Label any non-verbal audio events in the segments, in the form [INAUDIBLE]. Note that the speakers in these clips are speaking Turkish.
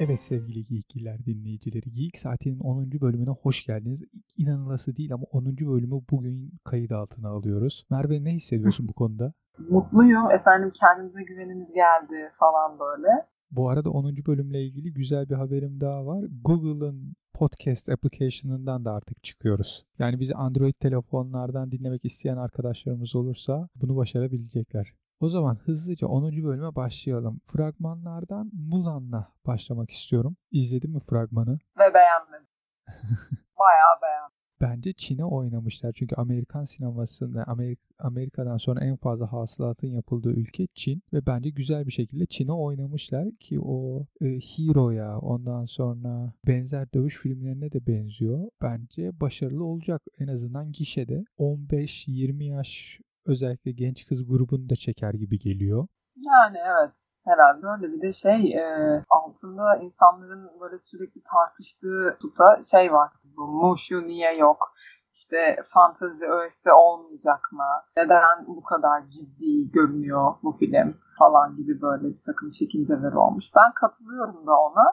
Evet sevgili Geekliler dinleyicileri Geek Saati'nin 10. bölümüne hoş geldiniz. İnanılası değil ama 10. bölümü bugün kayıt altına alıyoruz. Merve ne hissediyorsun bu konuda? Mutluyum. Efendim kendimize güvenimiz geldi falan böyle. Bu arada 10. bölümle ilgili güzel bir haberim daha var. Google'ın podcast application'ından da artık çıkıyoruz. Yani bizi Android telefonlardan dinlemek isteyen arkadaşlarımız olursa bunu başarabilecekler. O zaman hızlıca 10. bölüme başlayalım. Fragmanlardan Mulan'la başlamak istiyorum. İzledin mi fragmanı? Ve beğenmedim. [LAUGHS] Bayağı beğendim. Bence Çin'e oynamışlar. Çünkü Amerikan sinemasında Amerika, Amerika'dan sonra en fazla hasılatın yapıldığı ülke Çin. Ve bence güzel bir şekilde Çin'e oynamışlar ki o e, Hero'ya ondan sonra benzer dövüş filmlerine de benziyor. Bence başarılı olacak en azından gişede. 15-20 yaş özellikle genç kız grubunu da çeker gibi geliyor. Yani evet herhalde öyle. Bir de şey e, altında insanların böyle sürekli tartıştığı tuta şey var. Bu Mushu niye yok? İşte fantezi öğesi olmayacak mı? Neden bu kadar ciddi görünüyor bu film falan gibi böyle bir takım çekinceler olmuş. Ben katılıyorum da ona.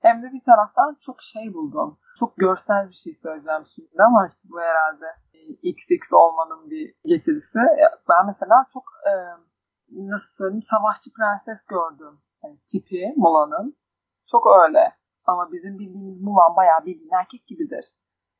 Hem de bir taraftan çok şey buldum. Çok görsel bir şey söyleyeceğim şimdi ama işte bu herhalde XX olmanın bir getirisi. Ben mesela çok e, nasıl söyleyeyim savaşçı prenses gördüm. Yani tipi Mula'nın. Çok öyle. Ama bizim bildiğimiz Mulan bayağı bildiğin erkek gibidir.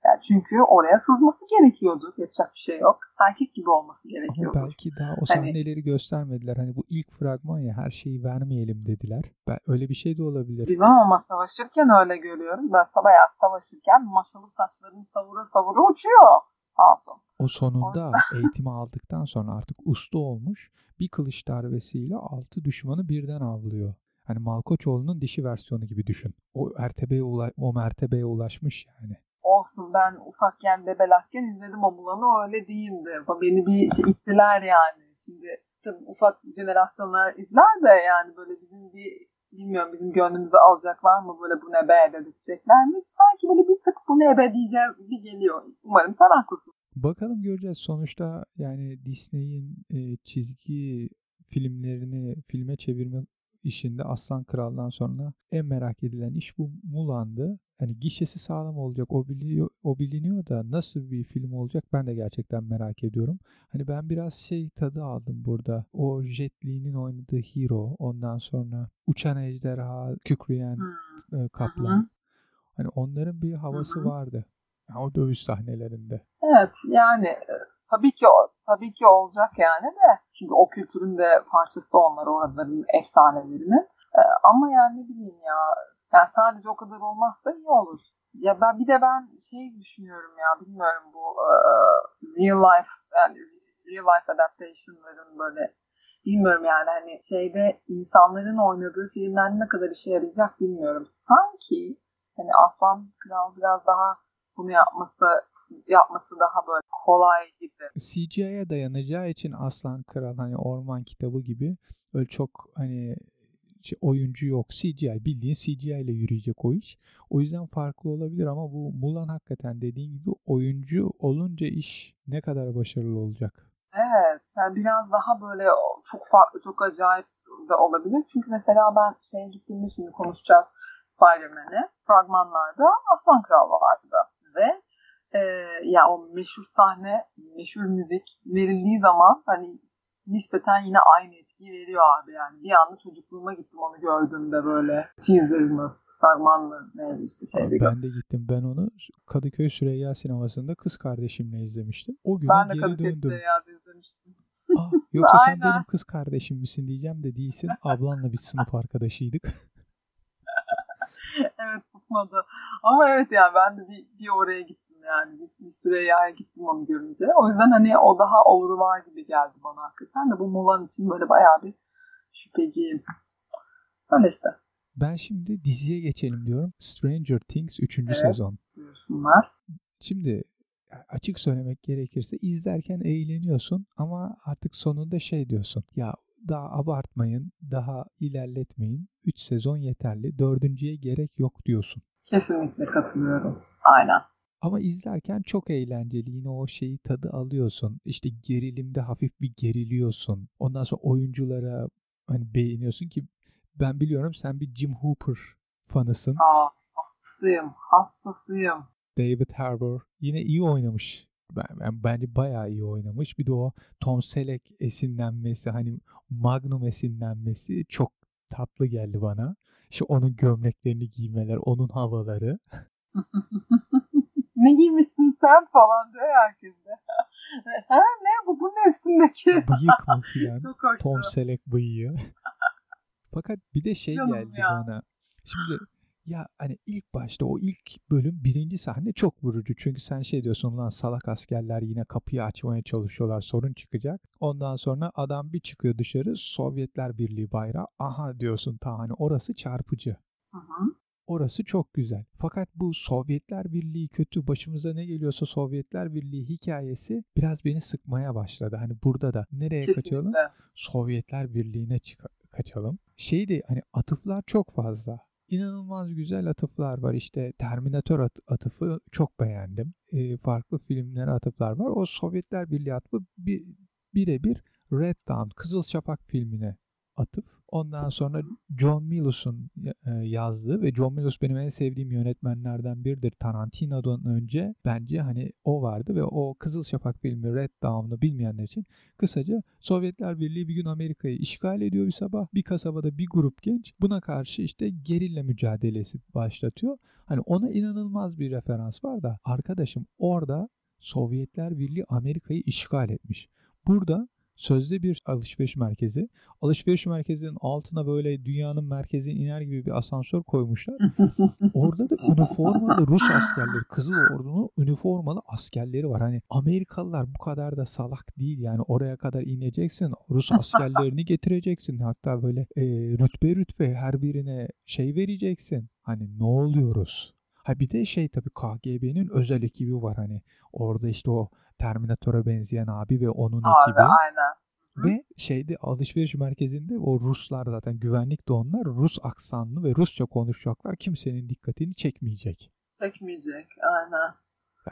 Yani çünkü oraya sızması gerekiyordu. Yapacak bir şey yok. Erkek gibi olması gerekiyordu. Ama belki daha o sahneleri hani, göstermediler. Hani bu ilk fragman ya her şeyi vermeyelim dediler. Ben, öyle bir şey de olabilir. Bilmem ama savaşırken öyle görüyorum. Ben bayağı savaşırken maşalı saçlarını savura savura uçuyor. Hatun. O sonunda [LAUGHS] eğitimi aldıktan sonra artık usta olmuş bir kılıç darbesiyle altı düşmanı birden avlıyor. Hani Malkoçoğlu'nun dişi versiyonu gibi düşün. O mertebeye, ula- o mertebeye ulaşmış yani. Olsun ben ufakken bebelakken izledim o Mulan'ı öyle değildi. Beni bir şey ittiler yani. Şimdi tabii ufak jenerasyonlar izler de yani böyle bizim bir bilmiyorum bizim gönlümüzü alacaklar mı böyle bu ne be dedirtecekler mi? Sanki böyle bir tık bu ne be diyeceğim bir geliyor. Umarım sen haklısın. Bakalım göreceğiz. Sonuçta yani Disney'in e, çizgi filmlerini filme çevirme işinde Aslan Kral'dan sonra en merak edilen iş bu Mulan'dı. Hani gişesi sağlam olacak o biliyor o biliniyor da nasıl bir film olacak ben de gerçekten merak ediyorum. Hani ben biraz şey tadı aldım burada. O Jet Li'nin oynadığı Hero ondan sonra Uçan Ejderha, Kükreyen hmm. Kaplan. Hani onların bir havası hmm. vardı. Yani o dövüş sahnelerinde. Evet yani e, tabii ki tabii ki olacak yani de çünkü o kültürün de parçası onlar oraların efsanelerinin. Ee, ama yani ne bileyim ya yani sadece o kadar olmazsa iyi olur. Ya ben bir de ben şey düşünüyorum ya bilmiyorum bu uh, real life yani real life adaptation'ların böyle bilmiyorum yani hani şeyde insanların oynadığı filmler ne kadar işe yarayacak bilmiyorum. Sanki hani Aslan Kral biraz daha bunu yapması yapması daha böyle kolay gibi. CGI'ye dayanacağı için Aslan Kral hani Orman Kitabı gibi öyle çok hani şey, oyuncu yok. CGI bildiğin CGI ile yürüyecek o iş. O yüzden farklı olabilir ama bu Mulan hakikaten dediğin gibi oyuncu olunca iş ne kadar başarılı olacak. Evet. Yani biraz daha böyle çok farklı, çok acayip de olabilir. Çünkü mesela ben şeye gittiğimde şimdi konuşacağız Spider-Man'i. Fragmanlarda Aslan Kral vardı. Ve e, ya o meşhur sahne, meşhur müzik verildiği zaman hani nispeten yine aynı etkiyi veriyor abi yani. Bir anda çocukluğuma gittim onu gördüğümde böyle teaser mı fragman mı neydi işte şeyde. Ben de gittim. Ben onu Kadıköy Süreyya sinemasında kız kardeşimle izlemiştim. O gün ben de Kadıköy döndüm. Süreyya'da izlemiştim. Aa, yoksa sen benim kız kardeşim misin diyeceğim de değilsin. Ablanla bir sınıf arkadaşıydık. [LAUGHS] evet tutmadı. Ama evet yani ben de bir, bir oraya gittim yani. Bir, bir süre yaya gittim onu görünce. O yüzden hani o daha oluru var gibi geldi bana hakikaten de bu Mulan için böyle bayağı bir şüpheciyim. Öyle işte. Ben şimdi diziye geçelim diyorum. Stranger Things 3. Evet, sezon. Buyursunlar. Şimdi açık söylemek gerekirse izlerken eğleniyorsun ama artık sonunda şey diyorsun. Ya daha abartmayın, daha ilerletmeyin. 3 sezon yeterli. Dördüncüye gerek yok diyorsun. Kesinlikle katılıyorum. Aynen. Ama izlerken çok eğlenceli. Yine o şeyi tadı alıyorsun. İşte gerilimde hafif bir geriliyorsun. Ondan sonra oyunculara hani beğeniyorsun ki ben biliyorum sen bir Jim Hooper fanısın. Aa, hastasıyım, hastasıyım. David Harbour yine iyi oynamış. Ben, ben bence bayağı iyi oynamış. Bir de o Tom Selleck esinlenmesi hani Magnum esinlenmesi çok tatlı geldi bana. İşte onun gömleklerini giymeler, onun havaları. [LAUGHS] ne giymişsin sen falan diyor herkes de. [LAUGHS] ha ne bu, bu ne üstündeki? Bıyık mı filan. Çok hoştu. Tom Selleck bıyığı. Fakat bir de şey Canım geldi ya. bana. Şimdi ya hani ilk başta o ilk bölüm birinci sahne çok vurucu. Çünkü sen şey diyorsun lan salak askerler yine kapıyı açmaya çalışıyorlar sorun çıkacak. Ondan sonra adam bir çıkıyor dışarı Sovyetler Birliği bayrağı. Aha diyorsun ta hani orası çarpıcı. Hı hı. Orası çok güzel. Fakat bu Sovyetler Birliği kötü başımıza ne geliyorsa Sovyetler Birliği hikayesi biraz beni sıkmaya başladı. Hani burada da nereye kaçalım? Sovyetler Birliği'ne kaçalım. Şey de hani atıflar çok fazla. İnanılmaz güzel atıflar var. İşte Terminator at- atıfı çok beğendim. Ee, farklı filmlere atıflar var. O Sovyetler Birliği atıfı bir, birebir Red Dawn, Kızıl Şafak filmine atıf. Ondan sonra John Milos'un e, yazdığı ve John Milos benim en sevdiğim yönetmenlerden biridir. Tarantino'dan önce bence hani o vardı ve o Kızıl Şafak filmi Red Dawn'ı bilmeyenler için kısaca Sovyetler Birliği bir gün Amerika'yı işgal ediyor bir sabah. Bir kasabada bir grup genç buna karşı işte gerilla mücadelesi başlatıyor. Hani ona inanılmaz bir referans var da arkadaşım orada Sovyetler Birliği Amerika'yı işgal etmiş. Burada sözde bir alışveriş merkezi. Alışveriş merkezinin altına böyle dünyanın merkezine iner gibi bir asansör koymuşlar. [LAUGHS] Orada da üniformalı Rus askerleri, Kızıl Ordu'nun üniformalı askerleri var. Hani Amerikalılar bu kadar da salak değil yani oraya kadar ineceksin. Rus askerlerini getireceksin. Hatta böyle e, rütbe rütbe her birine şey vereceksin. Hani ne oluyoruz? Ha bir de şey tabii KGB'nin özel ekibi var hani. Orada işte o Terminator'a benzeyen abi ve onun Abi ekibi. aynen. Hı. Ve şeyde alışveriş merkezinde o Ruslar zaten güvenlik de onlar Rus aksanlı ve Rusça konuşacaklar. Kimsenin dikkatini çekmeyecek. Çekmeyecek aynen.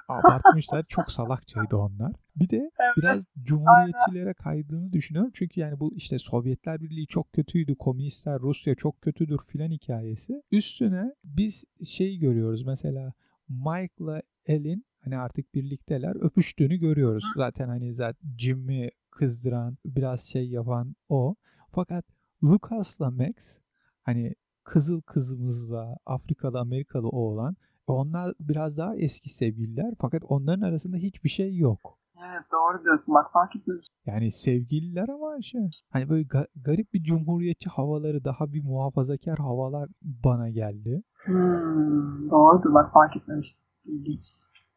Abartmışlar. çok salakçaydı onlar. Bir de Evet. biraz cumhuriyetçilere kaydığını düşünüyorum. Çünkü yani bu işte Sovyetler Birliği çok kötüydü. Komünistler Rusya çok kötüdür filan hikayesi. Üstüne biz şey görüyoruz. Mesela Mike'la Ellen hani artık birlikteler öpüştüğünü görüyoruz. Zaten hani zaten Jimmy kızdıran biraz şey yapan o. Fakat Lucas'la Max hani kızıl kızımızla Afrikalı Amerikalı oğlan onlar biraz daha eski sevgililer fakat onların arasında hiçbir şey yok. Evet doğru diyorsun bak fark etmemiş. Yani sevgililer ama şey hani böyle ga- garip bir cumhuriyetçi havaları daha bir muhafazakar havalar bana geldi. Hmm, doğrudur bak fark etmemiş. İlginç.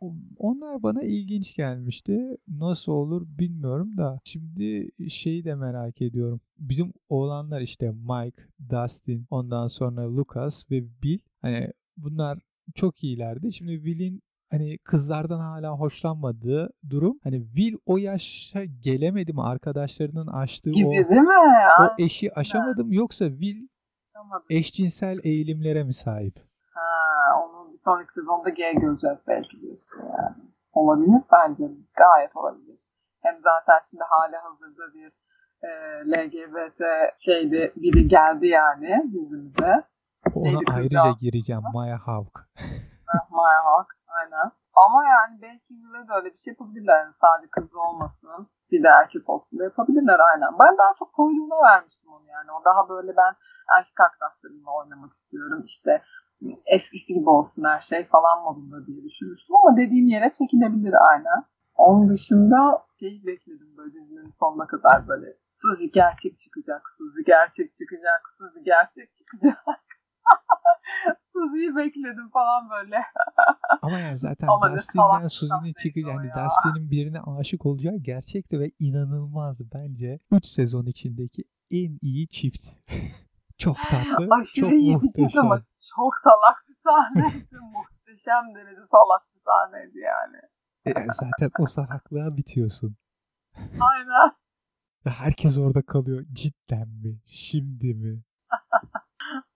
O- Onlar bana ilginç gelmişti. Nasıl olur bilmiyorum da. Şimdi şeyi de merak ediyorum. Bizim oğlanlar işte Mike, Dustin, ondan sonra Lucas ve Bill. Hani bunlar çok iyilerdi. Şimdi Will'in hani kızlardan hala hoşlanmadığı durum. Hani Will o yaşa gelemedi mi arkadaşlarının açtığı o, Gibi değil mi? o eşi aşamadım yoksa Will eşcinsel eğilimlere mi sahip? Ha, sonraki sezonda G göreceğiz belki diyorsun yani. Olabilir bence. Gayet olabilir. Hem zaten şimdi hali hazırda bir e, LGBT şeydi biri geldi yani dizimize. Ona Neydi ayrıca gireceğim. Maya Hawke. Ah, Maya Hawke. Aynen. Ama yani belki yine de öyle bir şey yapabilirler. Yani sadece kız olmasın. Bir de erkek olsun da yapabilirler aynen. Ben daha çok koyduğuna vermiştim onu yani. O daha böyle ben erkek arkadaşlarımla oynamak istiyorum. İşte eskisi gibi olsun her şey falan modunda diye düşünmüştüm ama dediğin yere çekilebilir aynen. Onun dışında şey bekledim böyle dizinin sonuna kadar böyle Suzy gerçek çıkacak, Suzy gerçek çıkacak, Suzy gerçek çıkacak. [LAUGHS] Suzy'yi bekledim falan böyle. Ama yani zaten Ama Dustin'den çıkacak. o Yani ya. Dustin'in birine aşık olacağı gerçekti ve inanılmazdı bence. 3 sezon içindeki en iyi çift. [LAUGHS] çok tatlı, Aşırı çok iyi muhteşem. ama çok salak bir sahneydi. [LAUGHS] Muhteşem derece salak bir sahneydi yani. E, zaten o salaklığa bitiyorsun. Aynen. Herkes orada kalıyor. Cidden mi? Şimdi mi? [LAUGHS]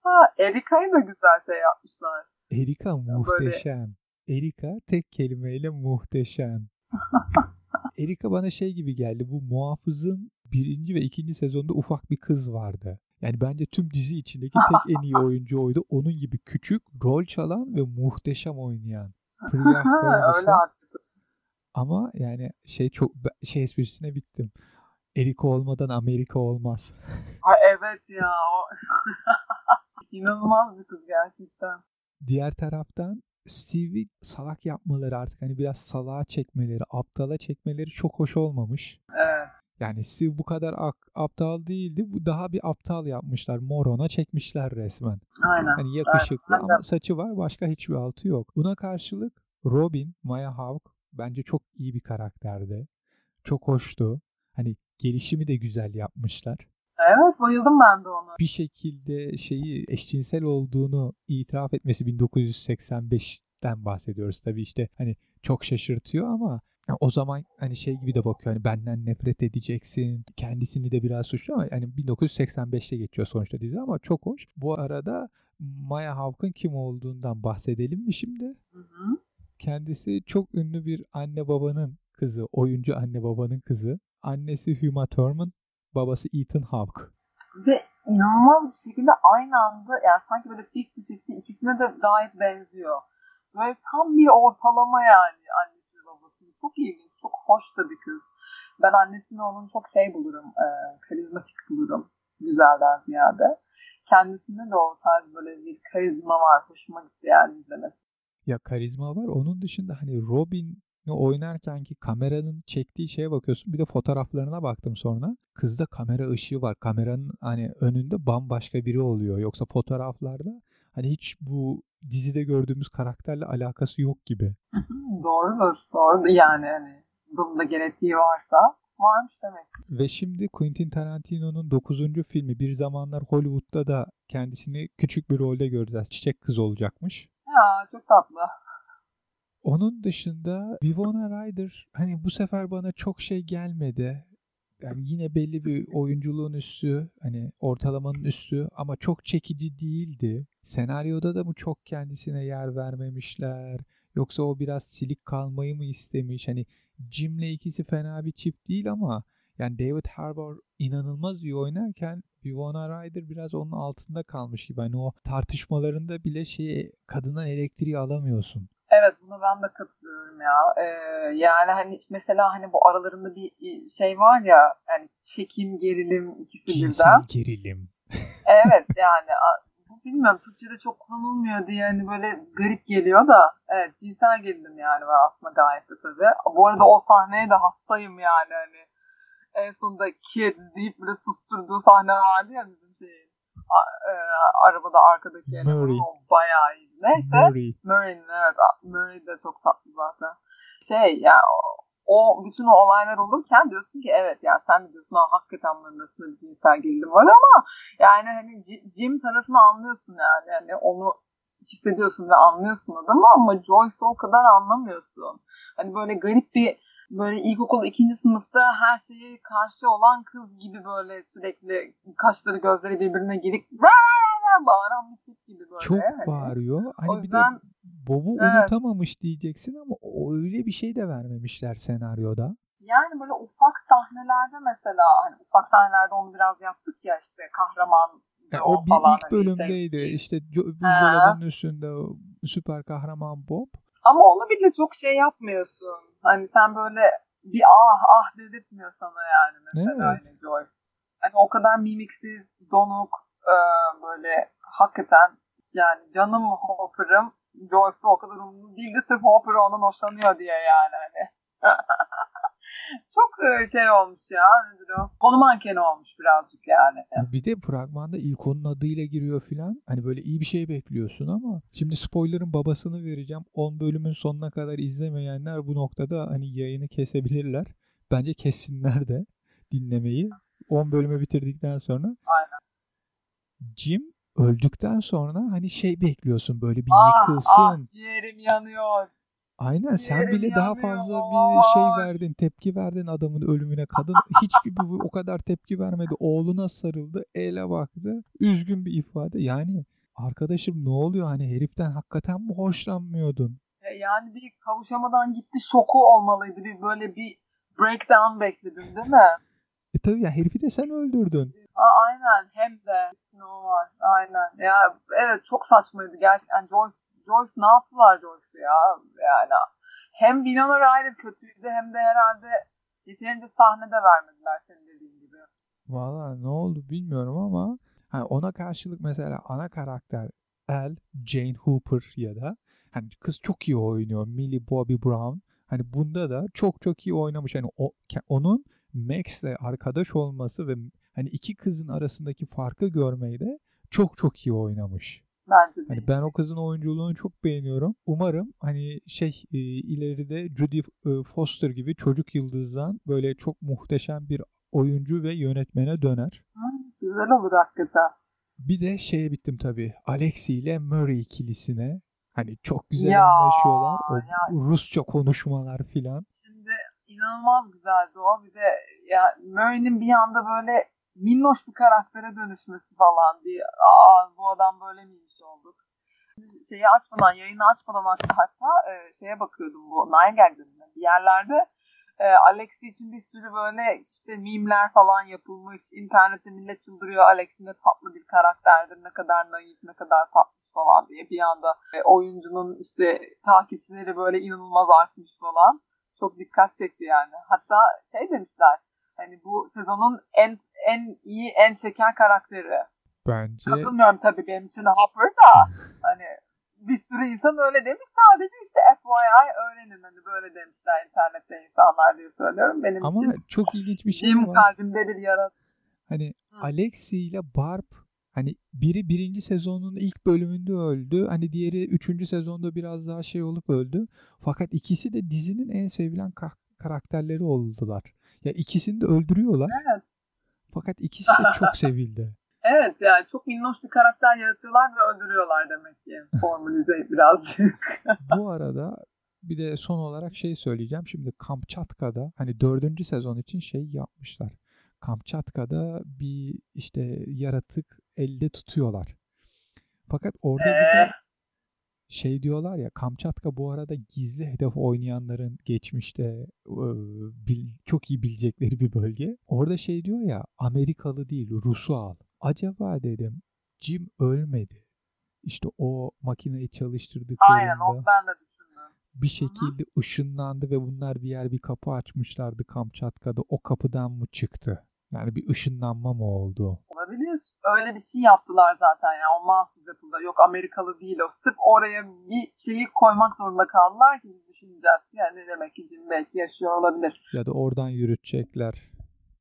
Ha, Erika'yı da güzel şey yapmışlar. Erika muhteşem. Erika tek kelimeyle muhteşem. [LAUGHS] Erika bana şey gibi geldi. Bu muhafızın birinci ve ikinci sezonda ufak bir kız vardı. Yani bence tüm dizi içindeki tek en iyi [LAUGHS] oyuncu oydu. Onun gibi küçük, rol çalan ve muhteşem oynayan. [LAUGHS] Priya. Ama yani şey çok şey esprisine bittim. Erika olmadan Amerika olmaz. [LAUGHS] ha, evet ya. İnanılmaz bir kız gerçekten. Diğer taraftan Steve'i salak yapmaları artık hani biraz salağa çekmeleri, aptala çekmeleri çok hoş olmamış. Evet. Yani Steve bu kadar aptal değildi. Bu daha bir aptal yapmışlar. Morona çekmişler resmen. Aynen. Hani yakışıklı Aynen. ama saçı var. Başka hiçbir altı yok. Buna karşılık Robin, Maya Hawke bence çok iyi bir karakterdi. Çok hoştu. Hani gelişimi de güzel yapmışlar. Evet bayıldım ben de ona. Bir şekilde şeyi eşcinsel olduğunu itiraf etmesi 1985'ten bahsediyoruz tabii işte hani çok şaşırtıyor ama o zaman hani şey gibi de bakıyor hani benden nefret edeceksin kendisini de biraz suçlu ama yani 1985'te geçiyor sonuçta dizi ama çok hoş. Bu arada Maya Hawke'ın kim olduğundan bahsedelim mi şimdi? Hı hı. Kendisi çok ünlü bir anne babanın kızı, oyuncu anne babanın kızı. Annesi Huma Thurman, babası Ethan Hawke. Ve inanılmaz bir şekilde aynı anda yani sanki böyle 50-50 ikisine de gayet benziyor. Böyle tam bir ortalama yani babası. Çok ilginç, çok hoş da bir kız. Ben annesini onun çok şey bulurum, e, karizmatik bulurum güzelden ziyade. Kendisinde de o tarz böyle bir karizma var. Hoşuma gitti yani izlemesi. Ya karizma var. Onun dışında hani Robin oynarken ki kameranın çektiği şeye bakıyorsun. Bir de fotoğraflarına baktım sonra. Kızda kamera ışığı var. Kameranın hani önünde bambaşka biri oluyor. Yoksa fotoğraflarda hani hiç bu dizide gördüğümüz karakterle alakası yok gibi. Doğrudur. Doğru yani hani bunda gerektiği varsa varmış demek. Ve şimdi Quentin Tarantino'nun 9. filmi bir zamanlar Hollywood'da da kendisini küçük bir rolde göreceğiz. Çiçek kız olacakmış. Ya çok tatlı. Onun dışında Winona Ryder hani bu sefer bana çok şey gelmedi. Yani yine belli bir oyunculuğun üstü, hani ortalamanın üstü ama çok çekici değildi. Senaryoda da mı çok kendisine yer vermemişler? Yoksa o biraz silik kalmayı mı istemiş? Hani Jim'le ikisi fena bir çift değil ama yani David Harbour inanılmaz iyi oynarken Winona Ryder biraz onun altında kalmış gibi. Hani o tartışmalarında bile şeyi kadına elektriği alamıyorsun. Evet buna ben de katılıyorum ya. Ee, yani hani mesela hani bu aralarında bir şey var ya hani çekim gerilim ikisi birden. gerilim. [LAUGHS] evet yani bu bilmiyorum Türkçe'de çok kullanılmıyor diye hani böyle garip geliyor da evet cinsel gerilim yani var aslında gayet de tabii. Bu arada o sahneye de hastayım yani hani en sonunda kid deyip böyle susturduğu sahne vardı ya bizim a, e, arabada arkadaki Murray. o bayağı iyi. Neyse. Murray. Murray'nin evet. Murray de çok tatlı zaten. Şey yani o, bütün o olaylar olurken diyorsun ki evet yani sen de diyorsun ha hakikaten bunların arasında bir cinsel gerilim var ama yani hani Jim tarafını anlıyorsun yani. yani onu hissediyorsun ve anlıyorsun adamı ama Joyce'u o kadar anlamıyorsun. Hani böyle garip bir böyle ilkokul ikinci sınıfta her şeye karşı olan kız gibi böyle sürekli kaşları gözleri birbirine girip bağıran bir tip gibi böyle. Çok hani. bağırıyor. Hani o yüzden, bir de Bob'u evet. unutamamış diyeceksin ama öyle bir şey de vermemişler senaryoda. Yani böyle ufak sahnelerde mesela hani ufak sahnelerde onu biraz yaptık ya işte kahraman yani o, o bir ilk hani bölümdeydi. Şey. İşte buzdolabının üstünde süper kahraman Bob. Ama onu bile çok şey yapmıyorsun. Hani sen böyle bir ah ah dedirtmiyor sana yani mesela evet. aynı Joyce. Hani o kadar mimiksiz, donuk, e, böyle hakikaten yani canım Hopper'ım Joyce'da o kadar umurlu değildi sırf Hopper ondan hoşlanıyor diye yani hani. [LAUGHS] Çok e, şey olmuş ya. Nedir o? Konu mankeni olmuş birazcık yani. Bir de fragmanda ilk onun adıyla giriyor filan. Hani böyle iyi bir şey bekliyorsun ama şimdi spoiler'ın babasını vereceğim. 10 bölümün sonuna kadar izlemeyenler bu noktada hani yayını kesebilirler. Bence kessinler de dinlemeyi. 10 bölümü bitirdikten sonra. Aynen. Jim öldükten sonra hani şey bekliyorsun böyle bir ah, yıkılsın. Ah ciğerim yanıyor. Aynen sen bile daha fazla bir şey verdin, tepki verdin adamın ölümüne. [LAUGHS] Kadın hiç gibi o kadar tepki vermedi. Oğluna sarıldı, ele baktı. Üzgün bir ifade. Yani arkadaşım ne oluyor hani heriften hakikaten mi hoşlanmıyordun? E, yani bir kavuşamadan gitti şoku olmalıydı. Bir böyle bir breakdown bekledin değil mi? E tabii ya herifi de sen öldürdün. Aa, aynen hem de Ya evet çok saçmaydı gerçekten. Joyce, Joyce ne yaptılar Joyce'u ya? Yani hem Winona Ryder kötüydü hem de herhalde yeterince sahnede vermediler senin dediğin gibi. Valla ne oldu bilmiyorum ama hani ona karşılık mesela ana karakter El, Jane Hooper ya da hani kız çok iyi oynuyor. Millie Bobby Brown. Hani bunda da çok çok iyi oynamış. Hani o, onun Max'le arkadaş olması ve hani iki kızın arasındaki farkı görmeyi de çok çok iyi oynamış. Bence de. Hani ben o kızın oyunculuğunu çok beğeniyorum. Umarım hani şey e, ileride Judy e, Foster gibi çocuk yıldızdan böyle çok muhteşem bir oyuncu ve yönetmene döner. Hı, güzel olur hakikaten. Bir de şeye bittim tabii. Alexi ile Murray ikilisine. Hani çok güzel ya, anlaşıyorlar. O ya. Rusça konuşmalar filan. Şimdi inanılmaz güzeldi o. Bir de ya Murray'nin bir anda böyle minnoş bir karaktere dönüşmesi falan diye. Aa bu adam böyle miymiş olduk. Şeyi açmadan, yayını açmadan hatta e, şeye bakıyordum bu Nine Gag'de bir yerlerde e, Alexi için bir sürü böyle işte mimler falan yapılmış. İnternette millet çıldırıyor. Alexi ne tatlı bir karakterdir. Ne kadar naif, ne kadar tatlı falan diye. Bir anda e, oyuncunun işte takipçileri böyle inanılmaz artmış falan. Çok dikkat çekti yani. Hatta şey demişler. Hani bu sezonun en en iyi, en şeker karakteri. Bence... Katılmıyorum tabii benim için Hopper da. [LAUGHS] hani bir sürü insan öyle demiş. Sadece işte FYI öğrenin hani böyle demişler internette insanlar diye söylüyorum. Benim Ama için çok ilginç bir şey var. kalbimde bir yara. Hani Hı. Alexi ile Barb hani biri birinci sezonun ilk bölümünde öldü. Hani diğeri üçüncü sezonda biraz daha şey olup öldü. Fakat ikisi de dizinin en sevilen karakterleri oldular. Ya ikisini de öldürüyorlar. Evet. Fakat ikisi de çok [LAUGHS] sevildi. Evet yani çok minnoş bir karakter yaratıyorlar ve öldürüyorlar demek ki. [LAUGHS] Formülize birazcık. [LAUGHS] Bu arada bir de son olarak şey söyleyeceğim. Şimdi Kamçatka'da hani dördüncü sezon için şey yapmışlar. Kamçatka'da bir işte yaratık elde tutuyorlar. Fakat orada ee? bir de şey diyorlar ya Kamçatka bu arada gizli hedef oynayanların geçmişte bil, çok iyi bilecekleri bir bölge. Orada şey diyor ya Amerikalı değil Rus'u al. Acaba dedim Jim ölmedi. İşte o makineyi çalıştırdıklarında Aynen o ben de düşündüm. Bir şekilde Hı-hı. ışınlandı ve bunlar diğer bir kapı açmışlardı Kamçatka'da. O kapıdan mı çıktı? Yani bir ışınlanma mı oldu? Olabilir. Öyle bir şey yaptılar zaten ya. O mahsus yapıldı. Yok Amerikalı değil o. Sırf oraya bir şeyi koymak zorunda kaldılar ki biz düşüneceğiz. Yani demek ki Jim belki yaşıyor olabilir. Ya da oradan yürütecekler.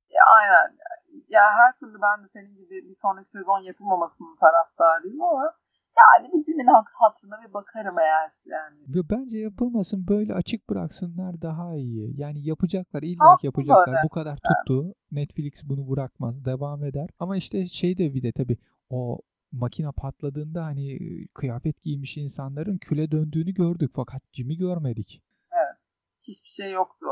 Ya aynen ya her türlü ben de senin gibi bir sonraki sezon yapılmamasının taraftarıyım ama yani bizimle hatırına bir bakarım eğer yani. Bence yapılmasın böyle açık bıraksınlar daha iyi. Yani yapacaklar illa ki yapacaklar. Böyle. Bu kadar tuttu. Evet. Netflix bunu bırakmaz. Devam eder. Ama işte şey de bir de tabii o makine patladığında hani kıyafet giymiş insanların küle döndüğünü gördük fakat Jim'i görmedik. Evet. Hiçbir şey yoktu.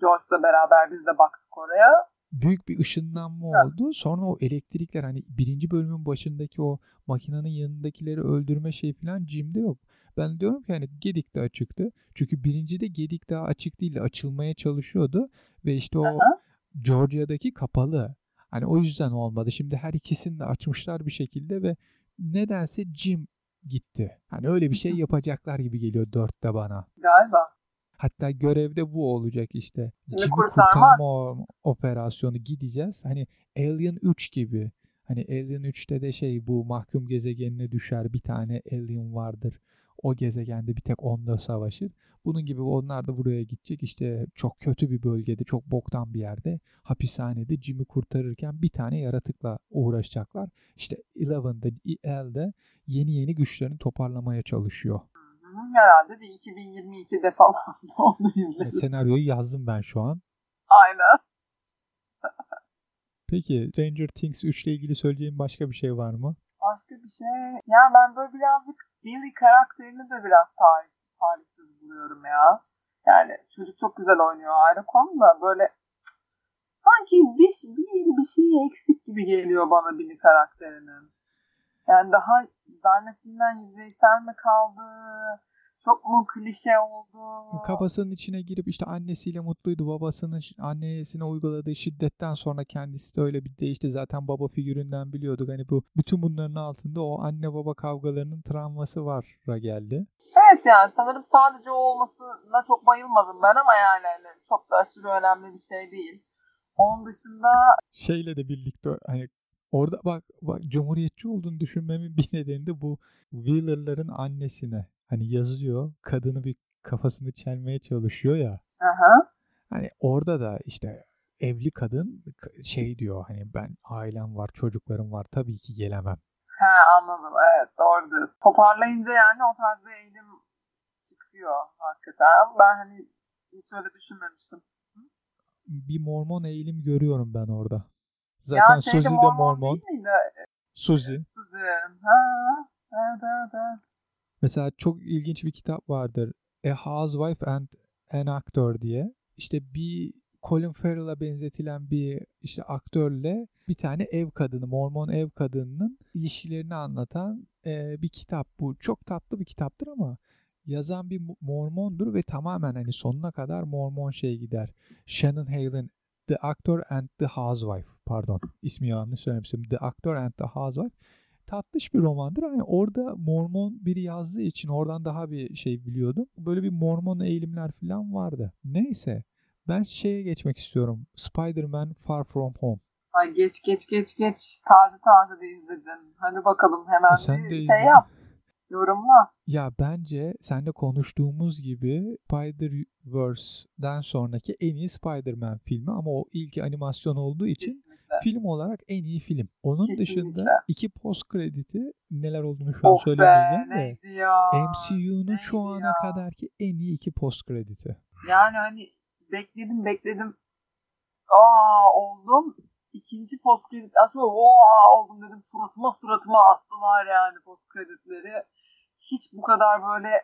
George'la beraber biz de baktık oraya büyük bir ışınlanma oldu. Sonra o elektrikler hani birinci bölümün başındaki o makinenin yanındakileri öldürme şey falan Jim'de yok. Ben diyorum ki hani Gedik de açıktı. Çünkü birincide Gedik daha açık değildi. Açılmaya çalışıyordu. Ve işte o Aha. Georgia'daki kapalı. Hani o yüzden olmadı. Şimdi her ikisini de açmışlar bir şekilde ve nedense Jim gitti. Hani öyle bir şey yapacaklar gibi geliyor dörtte bana. Galiba. Hatta görevde bu olacak işte. Jimmy kurtarma operasyonu gideceğiz. Hani Alien 3 gibi. Hani Alien 3'te de şey bu mahkum gezegenine düşer bir tane alien vardır. O gezegende bir tek onda savaşır. Bunun gibi onlar da buraya gidecek. İşte çok kötü bir bölgede, çok boktan bir yerde, hapishanede Jimmy kurtarırken bir tane yaratıkla uğraşacaklar. İşte Eleven'da, El'de yeni yeni güçlerini toparlamaya çalışıyor herhalde bir 2022'de falan [LAUGHS] onu izledim. Senaryoyu yazdım ben şu an. Aynen. Peki Stranger Things 3 ile ilgili söyleyeceğin başka bir şey var mı? Başka bir şey. Ya ben böyle birazcık Billy karakterini de biraz tarih, tarihsiz buluyorum ya. Yani çocuk çok güzel oynuyor ayrı konu da böyle sanki bir, bir, bir şey eksik gibi geliyor bana Billy karakterinin. Yani daha zannettiğimden yüzeysel mi kaldı? çok mu klişe oldu? Kafasının içine girip işte annesiyle mutluydu. Babasının annesine uyguladığı şiddetten sonra kendisi de öyle bir değişti. Zaten baba figüründen biliyorduk. Hani bu bütün bunların altında o anne baba kavgalarının travması var geldi. Evet yani sanırım sadece o olmasına çok bayılmadım ben ama yani hani çok da aşırı önemli bir şey değil. Onun dışında şeyle de birlikte hani orada bak, bak cumhuriyetçi olduğunu düşünmemin [LAUGHS] bir nedeni de bu Wheeler'ların annesine hani yazıyor kadını bir kafasını çelmeye çalışıyor ya. Aha. Hani orada da işte evli kadın şey diyor hani ben ailem var çocuklarım var tabii ki gelemem. He anladım evet doğru Toparlayınca yani o tarz bir eğilim çıkıyor hakikaten. Ben hani hiç öyle düşünmemiştim. Bir Mormon eğilim görüyorum ben orada. Zaten ya Suzy de Mormon. Mormon. Suzy. Suzy. Ha, evet evet evet. Mesela çok ilginç bir kitap vardır. A Housewife and an Actor diye. İşte bir Colin Farrell'a benzetilen bir işte aktörle bir tane ev kadını, Mormon ev kadınının ilişkilerini anlatan e, bir kitap bu. Çok tatlı bir kitaptır ama yazan bir Mormondur ve tamamen hani sonuna kadar Mormon şey gider. Shannon Hale'in The Actor and the Housewife pardon ismi yanlış söylemiştim. The Actor and the Housewife tatlış bir romandır. Hani orada Mormon biri yazdığı için oradan daha bir şey biliyordum. Böyle bir Mormon eğilimler falan vardı. Neyse ben şeye geçmek istiyorum. Spider-Man Far From Home. Ay geç geç geç geç. Taze taze de izledin. Hadi bakalım hemen e sen bir şey izledin. yap. Yorumla. Ya bence seninle konuştuğumuz gibi Spider-Verse'den sonraki en iyi Spider-Man filmi ama o ilk animasyon olduğu için Film olarak en iyi film. Onun Kesinlikle. dışında iki post krediti neler olduğunu şu an of söylemeyeceğim be, de. Ya. MCU'nun şu ana ya. kadarki en iyi iki post krediti. Yani hani bekledim bekledim. Aa oldum. İkinci post kredit aslında ooo oldum dedim. Suratıma suratıma attılar yani post kreditleri. Hiç bu kadar böyle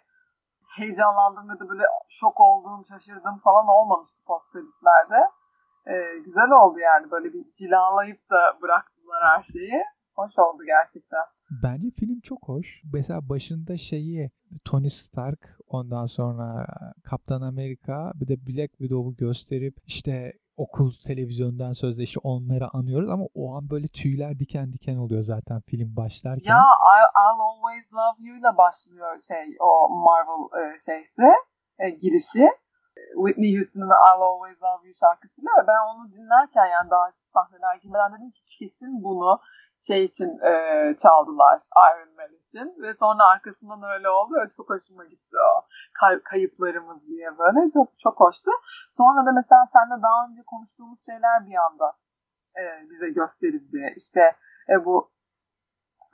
heyecanlandım ya da böyle şok olduğum, şaşırdım falan olmamıştı post kreditlerde e, güzel oldu yani. Böyle bir cilalayıp da bıraktılar her şeyi. Hoş oldu gerçekten. Bence film çok hoş. Mesela başında şeyi Tony Stark ondan sonra Kaptan Amerika bir de Black Widow'u gösterip işte okul televizyondan sözleşi onları anıyoruz ama o an böyle tüyler diken diken oluyor zaten film başlarken. Ya I'll Always Love You ile başlıyor şey o Marvel e, şeysi e, girişi. Whitney Houston'ın I'll Always Love You şarkısıyla ve ben onu dinlerken yani daha sahneler girmeden dedim ki kesin bunu şey için e, çaldılar Iron Man için ve sonra arkasından öyle oldu ve çok hoşuma gitti o kay- kayıplarımız diye böyle çok çok hoştu. Sonra da mesela seninle daha önce konuştuğumuz şeyler bir anda e, bize gösterildi. İşte e, bu